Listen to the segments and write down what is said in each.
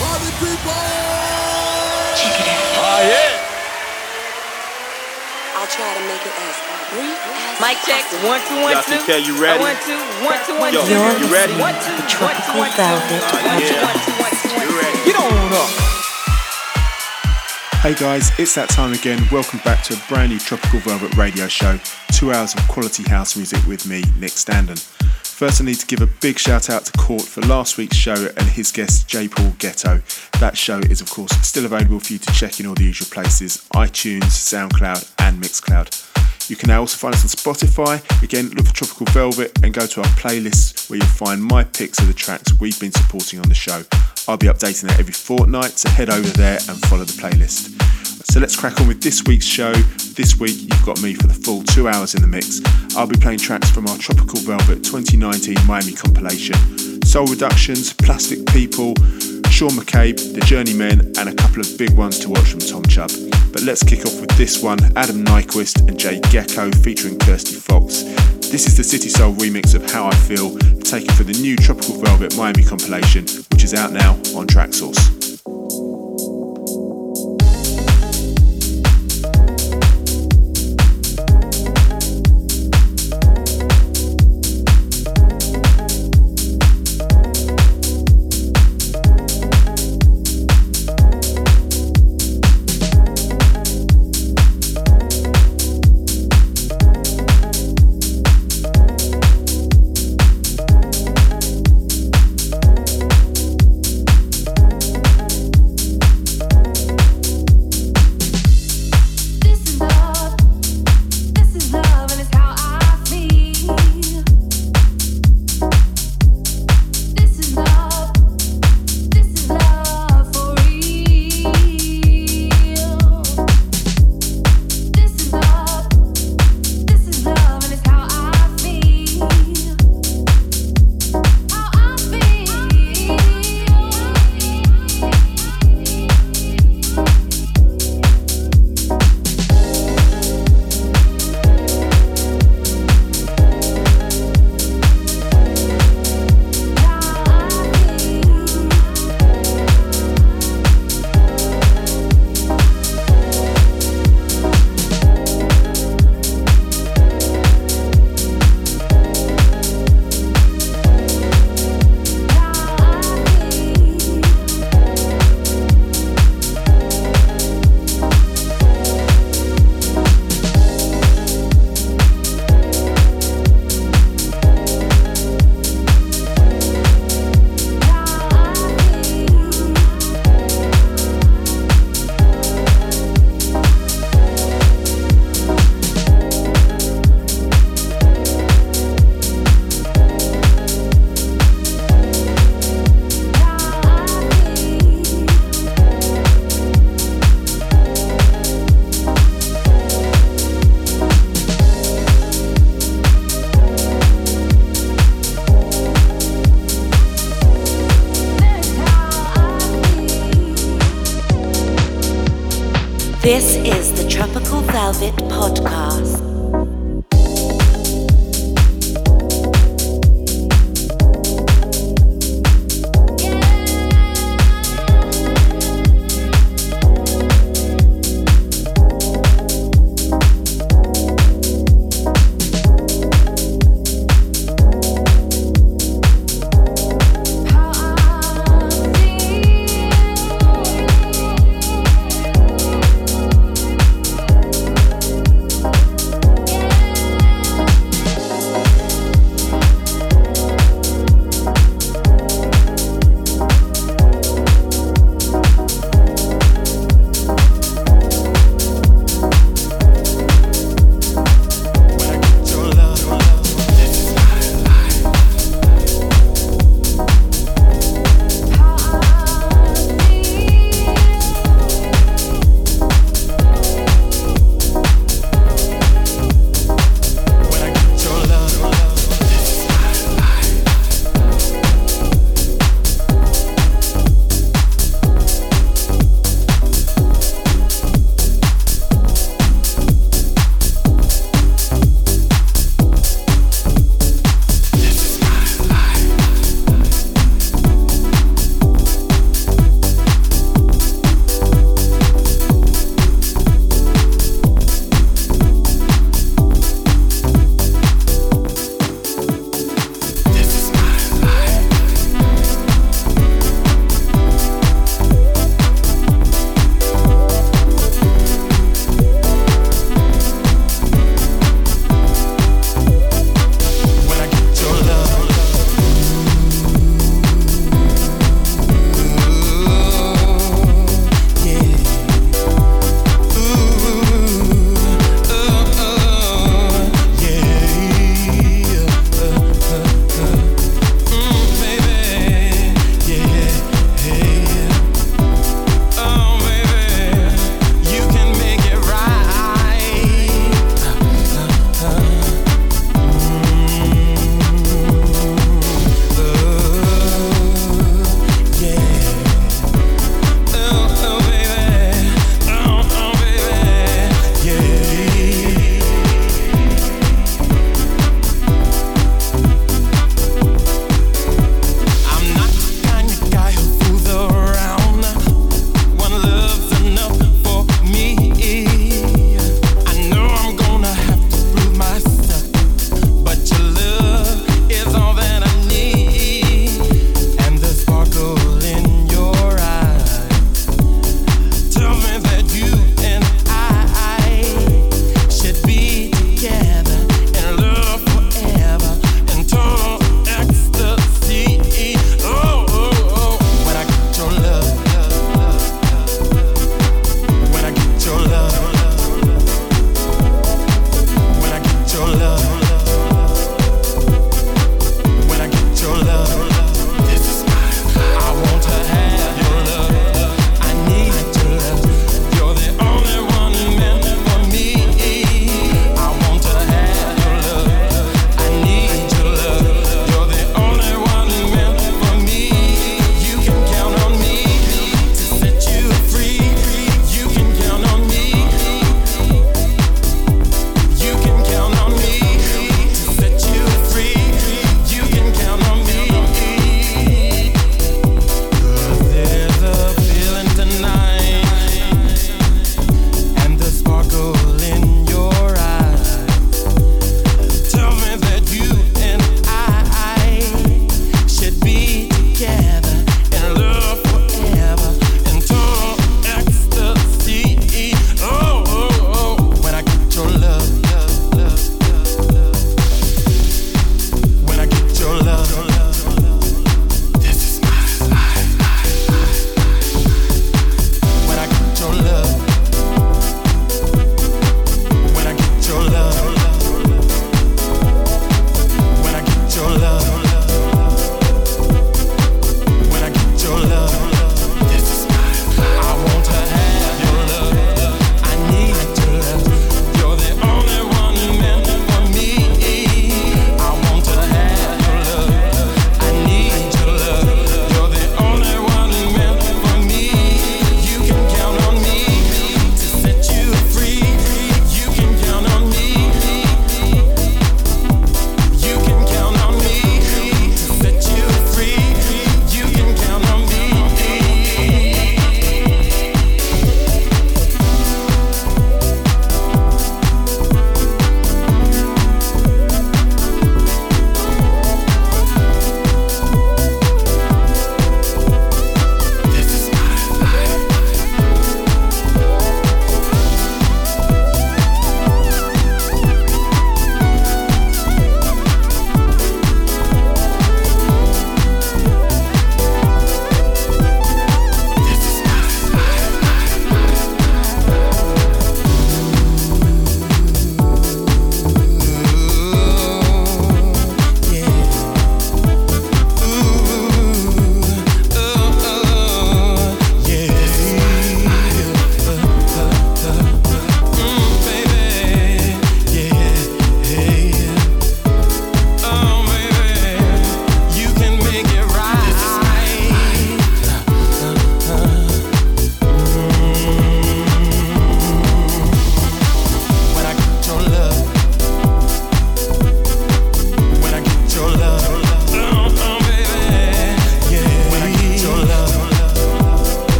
Party people! Check it out. Oh, yeah. I'll try to make it as brief as Mic check. possible. One, two, one, Yo, two. You ready? One, two, one, two, one, Yo, two. you ready? One, two, The Tropical one, two. Velvet One, two, Yeah. one, two, one, two, one, You two. ready? Get on up. Hey guys, it's that time again. Welcome back to a brand new Tropical Velvet radio show. Two hours of quality house music with me, Nick Standen. First, I need to give a big shout out to Court for last week's show and his guest, J. Paul Getto. That show is, of course, still available for you to check in all the usual places iTunes, SoundCloud, and Mixcloud. You can now also find us on Spotify. Again, look for Tropical Velvet and go to our playlists where you'll find my picks of the tracks we've been supporting on the show. I'll be updating that every fortnight, so head over there and follow the playlist. So let's crack on with this week's show. This week, you've got me for the full two hours in the mix. I'll be playing tracks from our Tropical Velvet 2019 Miami compilation Soul Reductions, Plastic People, Sean McCabe, The Journeymen, and a couple of big ones to watch from Tom Chubb. But let's kick off with this one Adam Nyquist and Jay Gecko featuring Kirsty Fox. This is the City Soul remix of How I Feel, taken for the new Tropical Velvet Miami compilation, which is out now on Traxsource.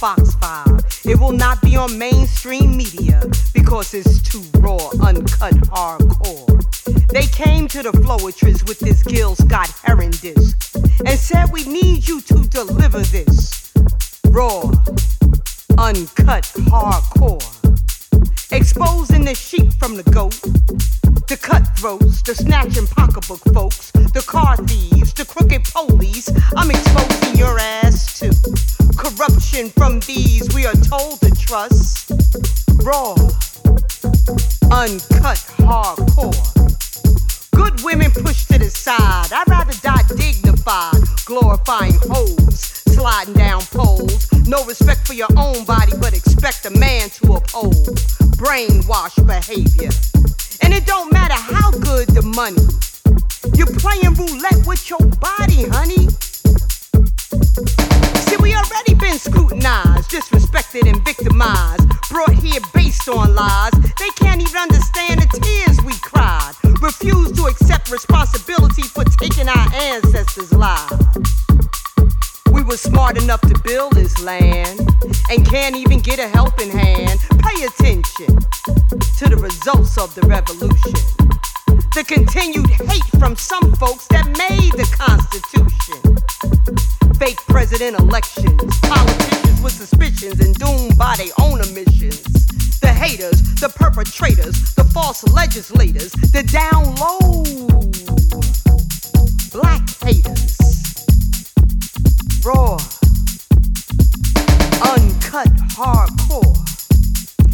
Fox 5. It will not be on mainstream media because it's too raw, uncut, hardcore. They came to the Floetress with this Gil Scott Heron disc and said, We need you to deliver this raw, uncut, hardcore. Exposing the sheep from the goat, the cutthroats, the snatching pocketbook folks, the car thieves, the crooked police. I'm exposing your ass to corruption from these we are told to trust. Raw, uncut, hardcore. Good women pushed to the side. I'd rather die dignified, glorifying hoes, sliding down poles. No respect for your own body, but expect a man to uphold brainwash behavior. And it don't matter how good the money. You're playing roulette with your body, honey. See, we already been scrutinized, disrespected, and victimized. Brought here based on lies. They can't even understand the tears we cried. Refuse to accept responsibility for taking our ancestors' lives. We were smart enough to build this land and can't even get a helping hand. Pay attention to the results of the revolution. The continued hate from some folks that made the Constitution. Fake president elections, politicians with suspicions and doomed by their own omissions. The haters, the perpetrators, the false legislators, the down low black haters. Raw, uncut, hardcore.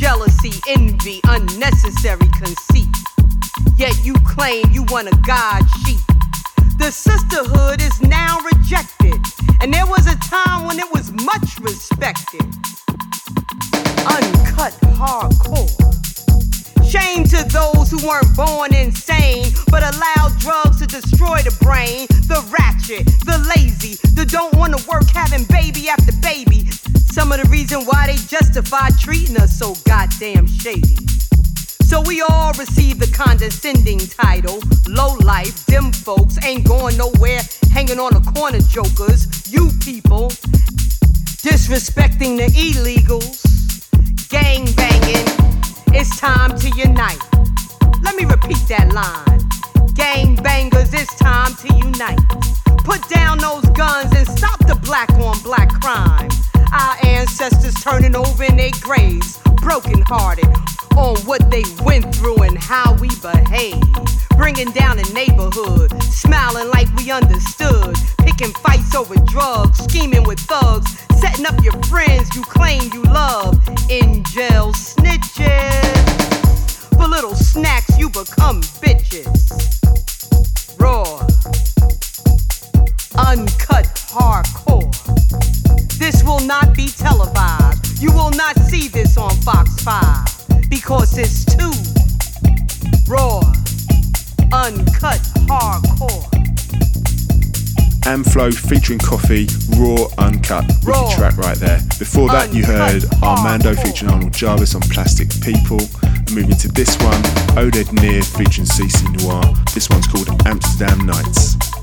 Jealousy, envy, unnecessary conceit. Yet you claim you want a God sheep. The sisterhood is now rejected, and there was a time when it was much respected. Uncut hardcore. Shame to those who weren't born insane, but allowed drugs to destroy the brain. The ratchet, the lazy, the don't wanna work having baby after baby. Some of the reason why they justify treating us so goddamn shady. So we all receive the condescending title. Low life, dim folks ain't going nowhere, hanging on the corner jokers. You people disrespecting the illegals, gang banging. Time to unite. Let me repeat that line. Gang bangers, it's time to unite. Put down those guns and stop the black on black crime. Our ancestors turning over in their graves, broken hearted on what they went through and how we behave. Bringing down the neighborhood, smiling like we understood. Picking fights over drugs, scheming with thugs, setting up your friends you claim you love. In jail, snitches. For little snacks, you become bitches. Raw, uncut, hardcore. This will not be televised. You will not see this on Fox 5 because it's too raw, uncut, hardcore. Amflow featuring Coffee, Raw Uncut. Wicked Raw, track right there. Before that, you heard Armando hardcore. featuring Arnold Jarvis on Plastic People. And moving to this one, Oded Nir featuring CC Noir. This one's called Amsterdam Nights.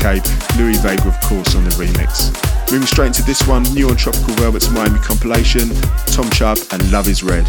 McCabe, Louis Vega of course on the remix. Moving straight into this one, new on Tropical Velvet's Miami compilation, Tom Chubb and Love is Red.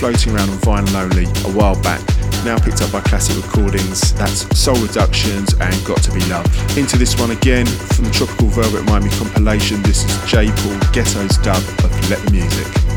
Floating around on vinyl only a while back, now picked up by classic recordings. That's Soul Reductions and Got to Be Love. Into this one again from the Tropical Velvet Miami compilation. This is J. Paul Getto's dub of Let the. Music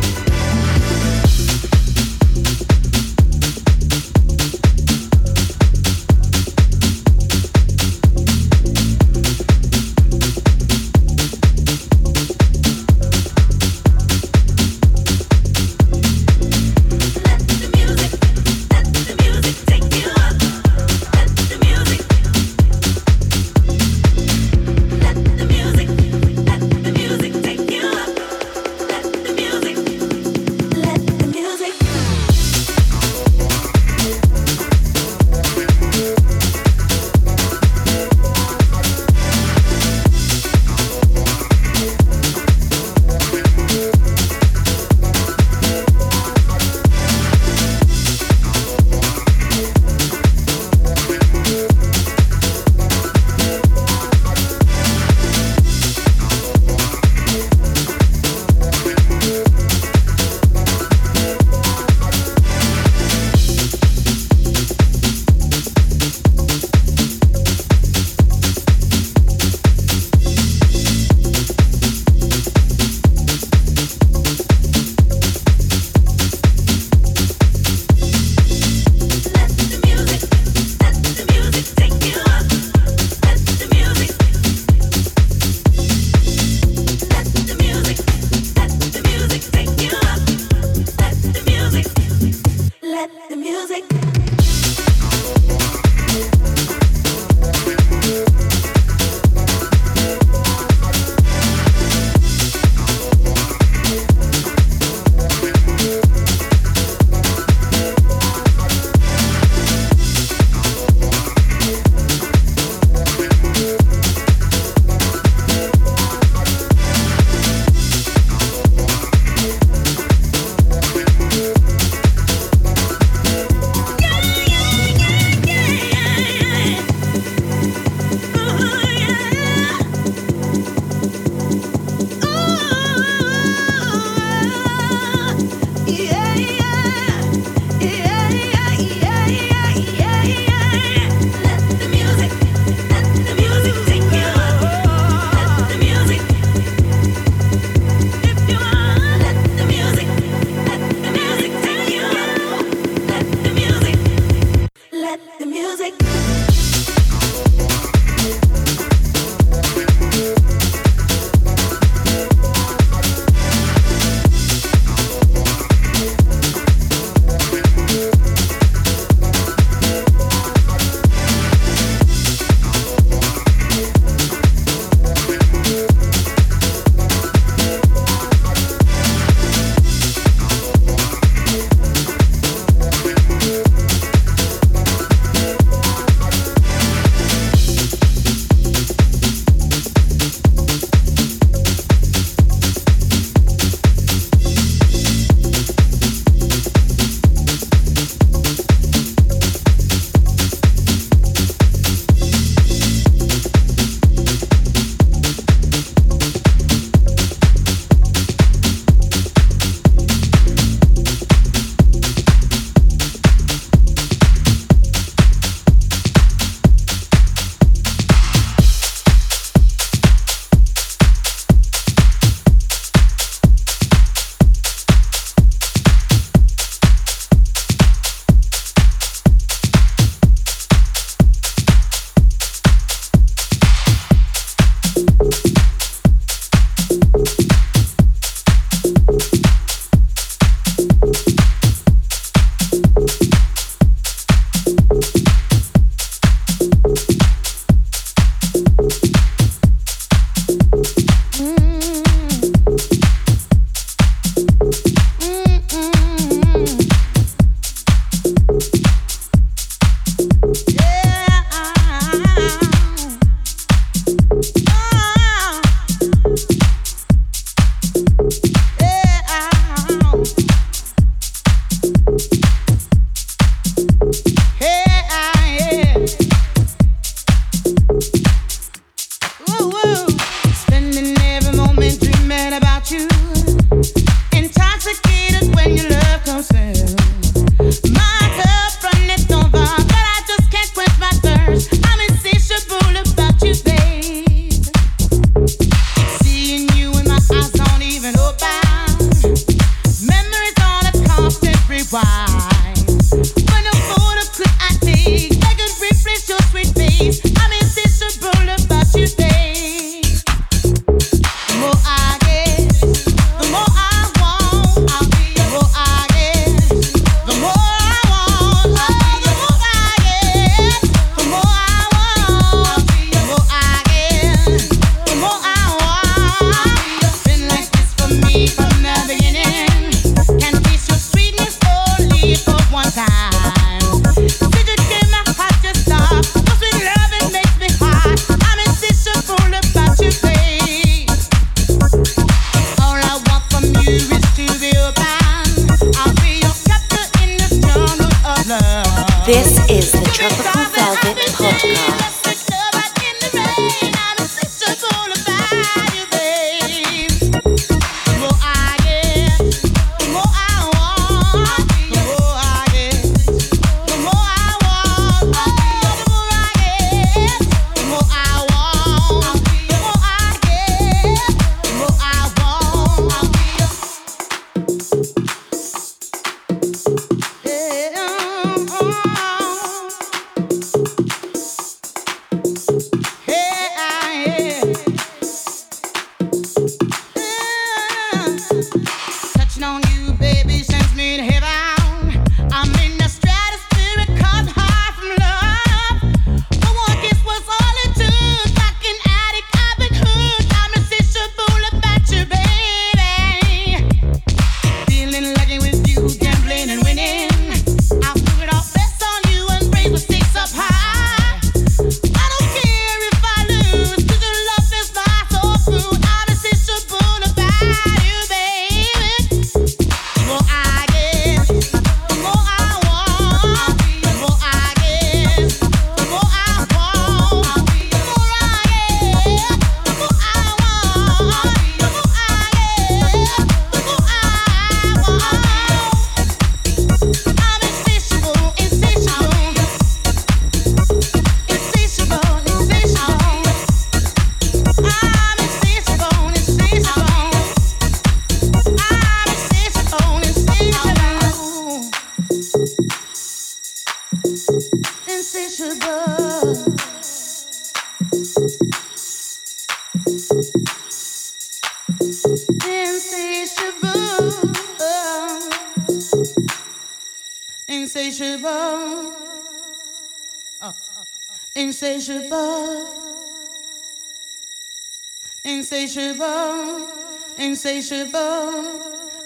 insatiable,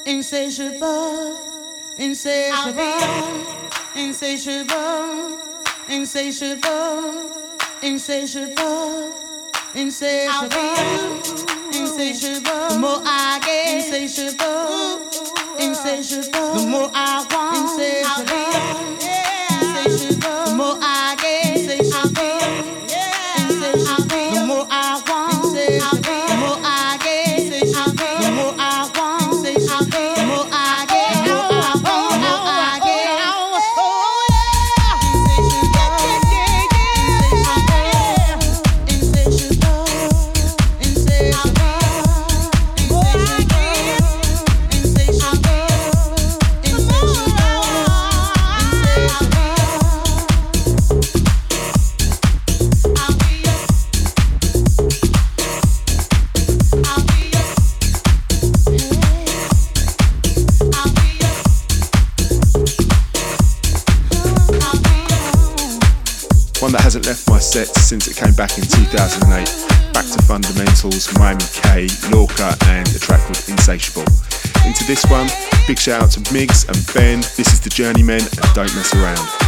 insatiable, insatiable, insatiable, insatiable, insatiable, insatiable, insatiable. The more I get, insatiable, insatiable. The more I want, insatiable, it came back in 2008. Back to Fundamentals, Miami K, Lorca, and a track called Insatiable. Into this one, big shout out to Migs and Ben. This is the Journeymen and Don't Mess Around.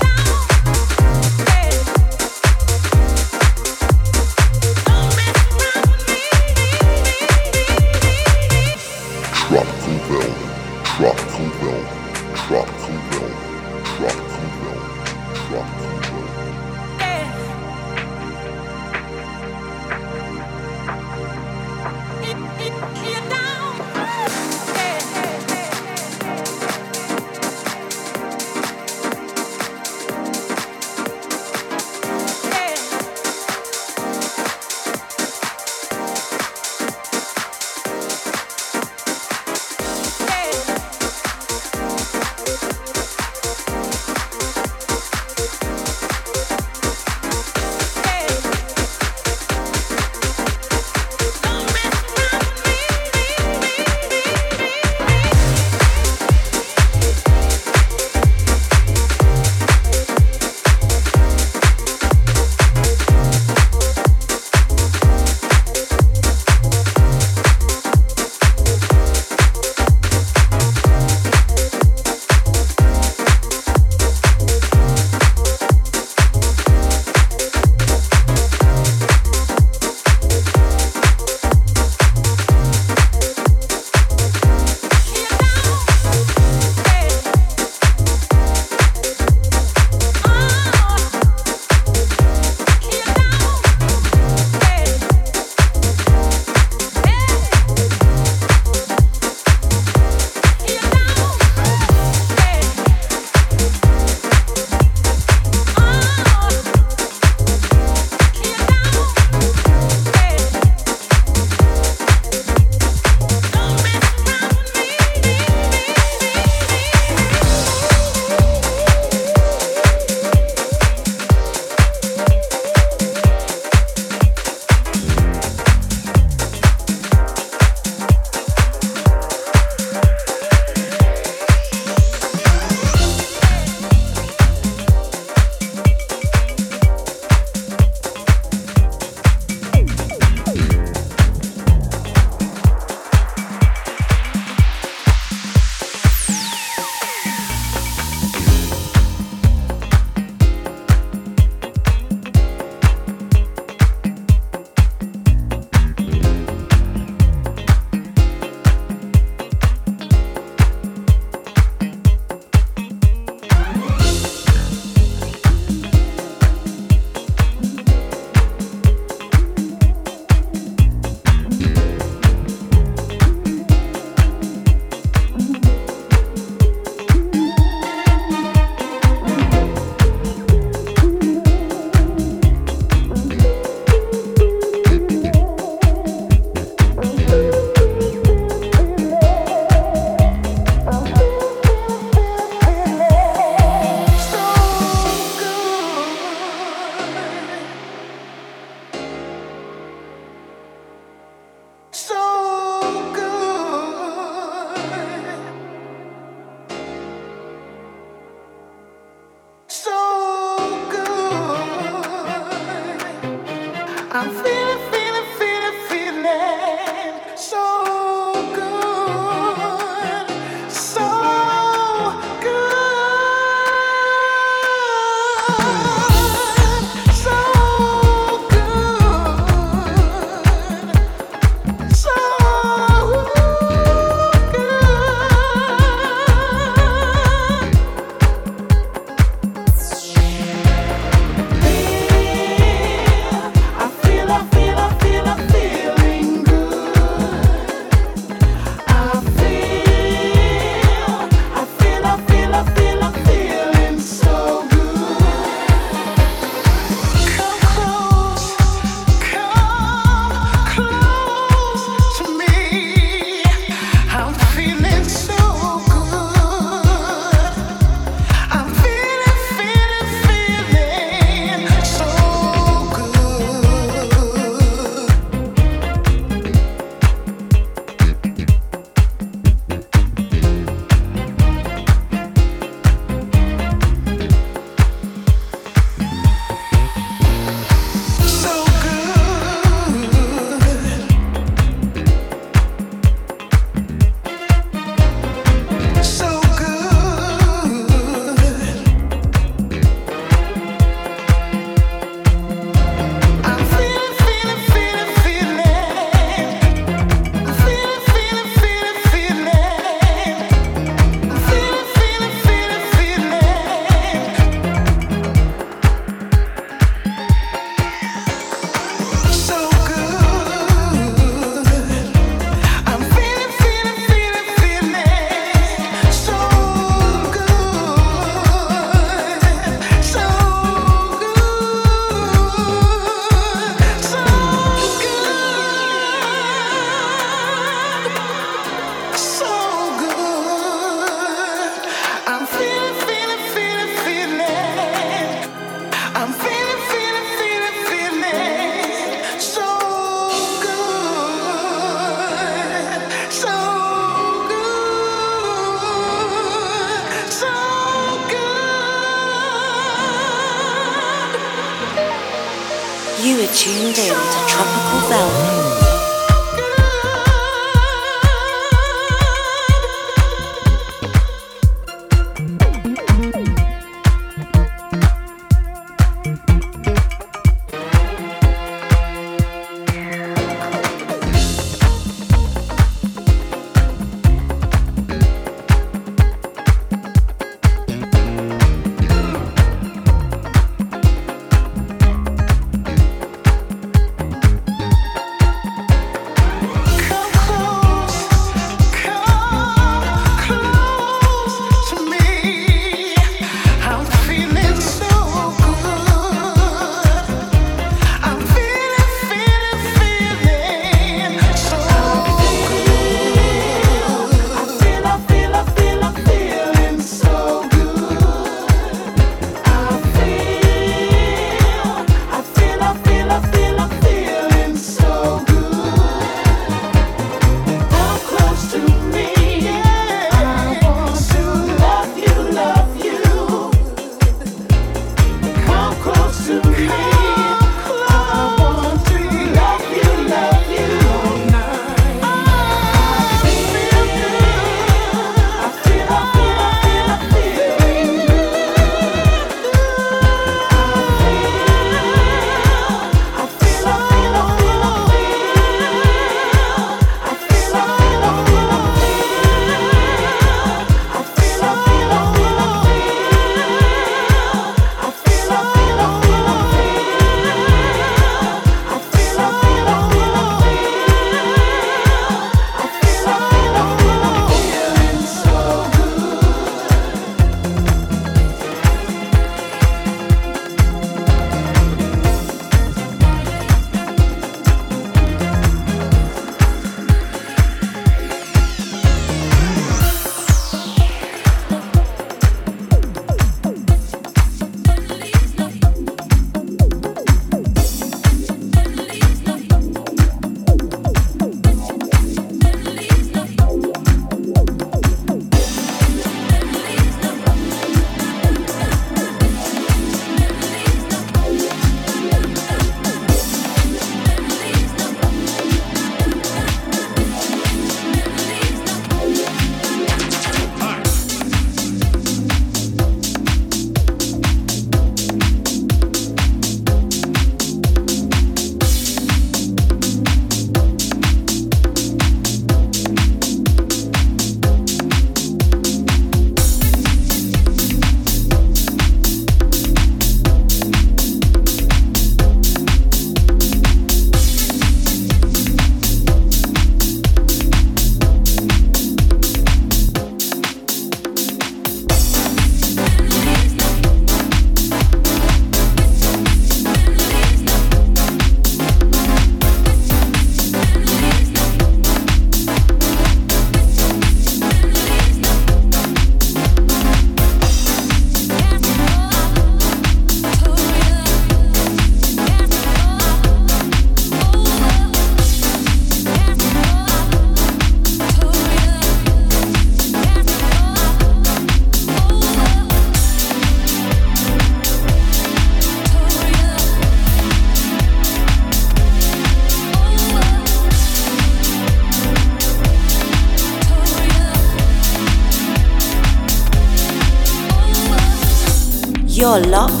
You're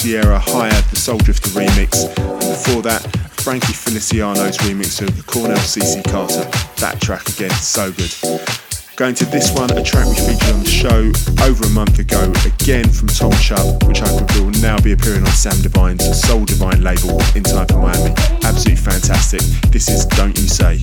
Sierra Hired the Soul Drifter remix, and before that, Frankie Feliciano's remix of Cornell CC Carter. That track again, so good. Going to this one, a track we featured on the show over a month ago, again from Tom Chubb, which I believe will now be appearing on Sam Divine's Soul Divine label in time for Miami. Absolutely fantastic. This is Don't You Say.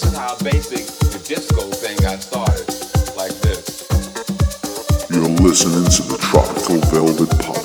This is how basic the disco thing got started, like this. You're listening to the Tropical Velvet Pop.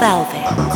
Velvet.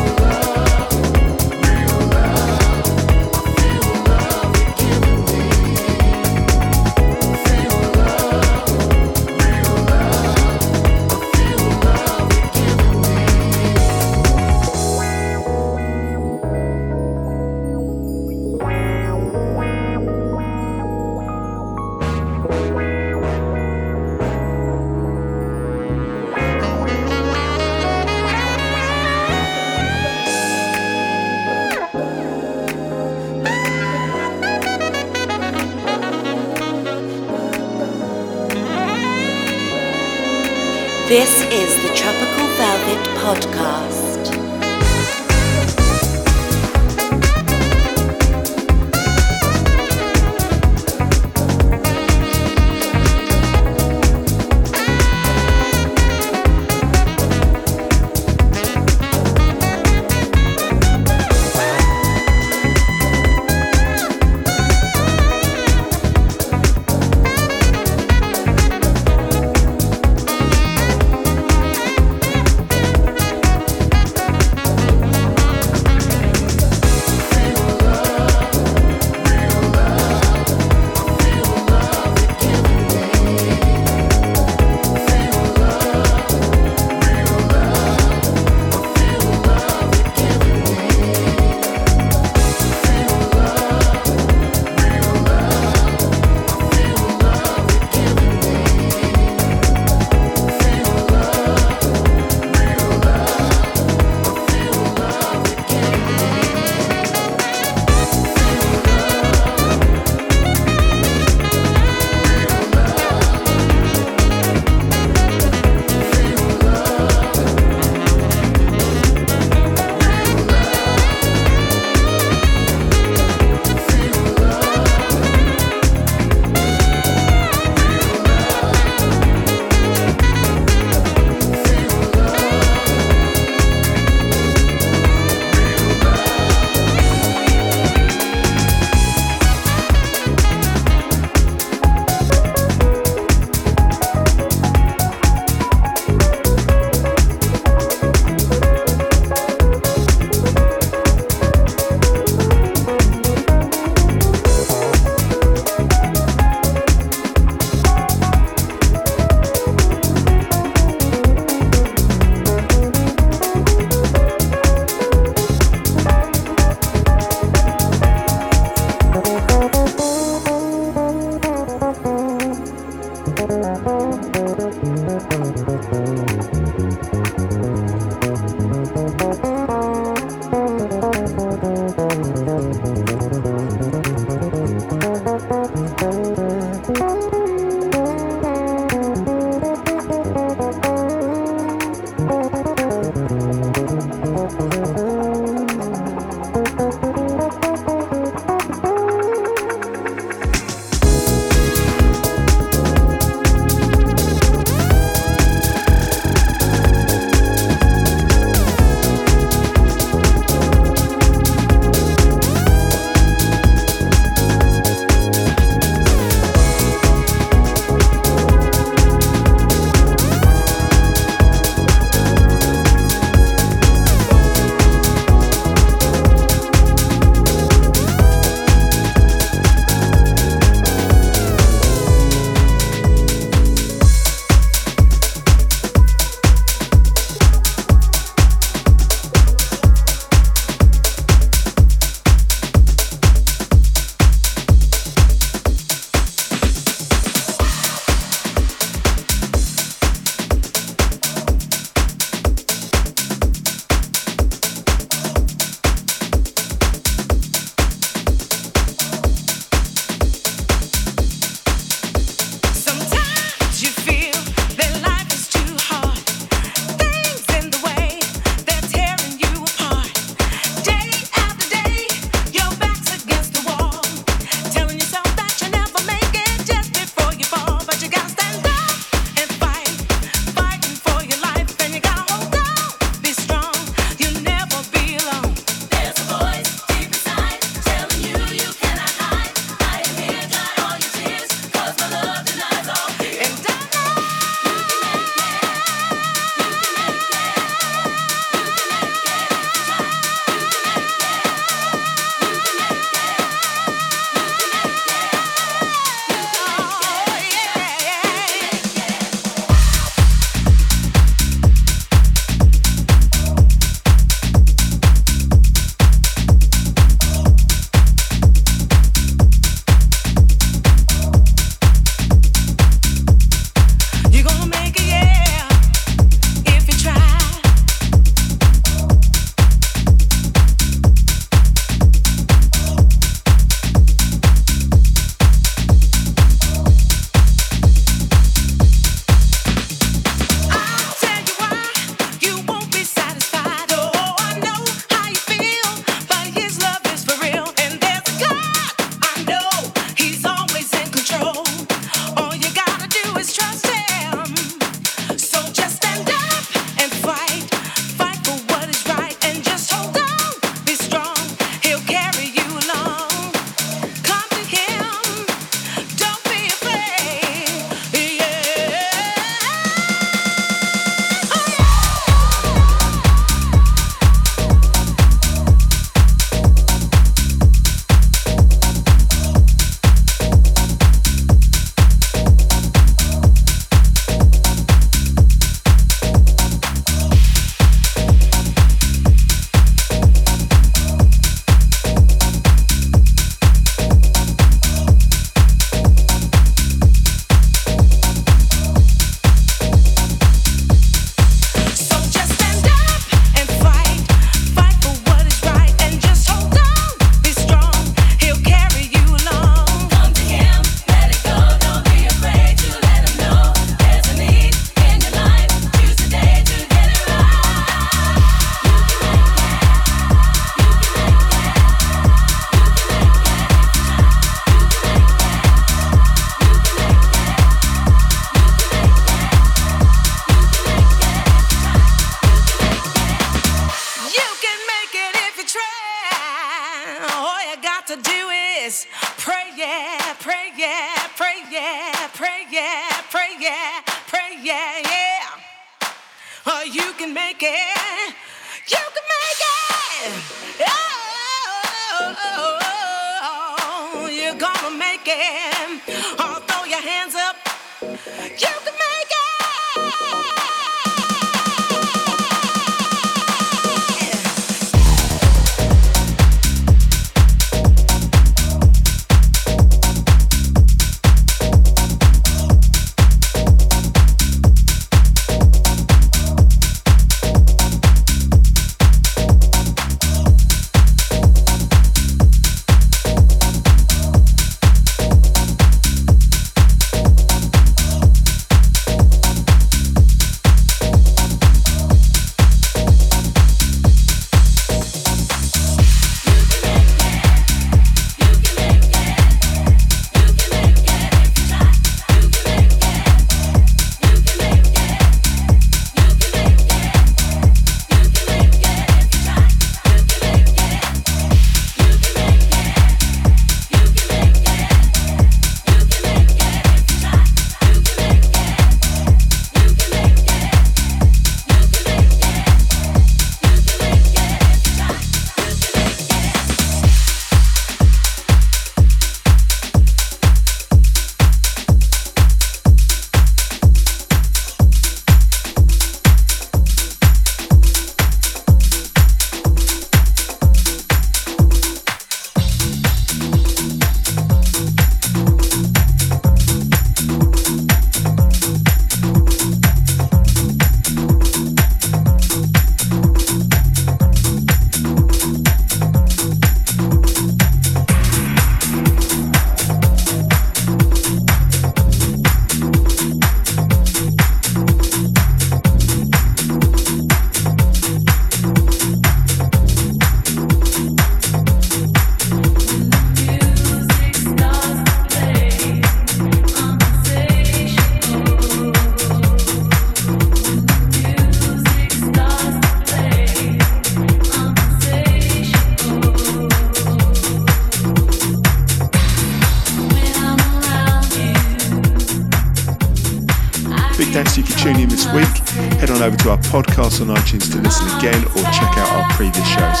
On iTunes to listen again or check out our previous shows.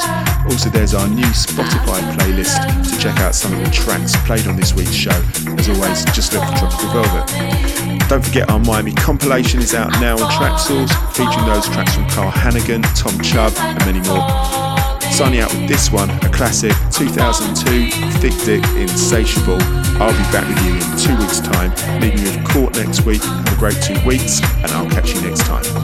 Also, there's our new Spotify playlist to check out some of the tracks played on this week's show. As always, just look for Tropical Velvet. Don't forget our Miami compilation is out now on Traxsource, featuring those tracks from Carl Hannigan, Tom Chubb, and many more. Signing out with this one, a classic 2002 Thick Dick Insatiable. I'll be back with you in two weeks' time, leaving you with Court next week. Have a great two weeks, and I'll catch you next time.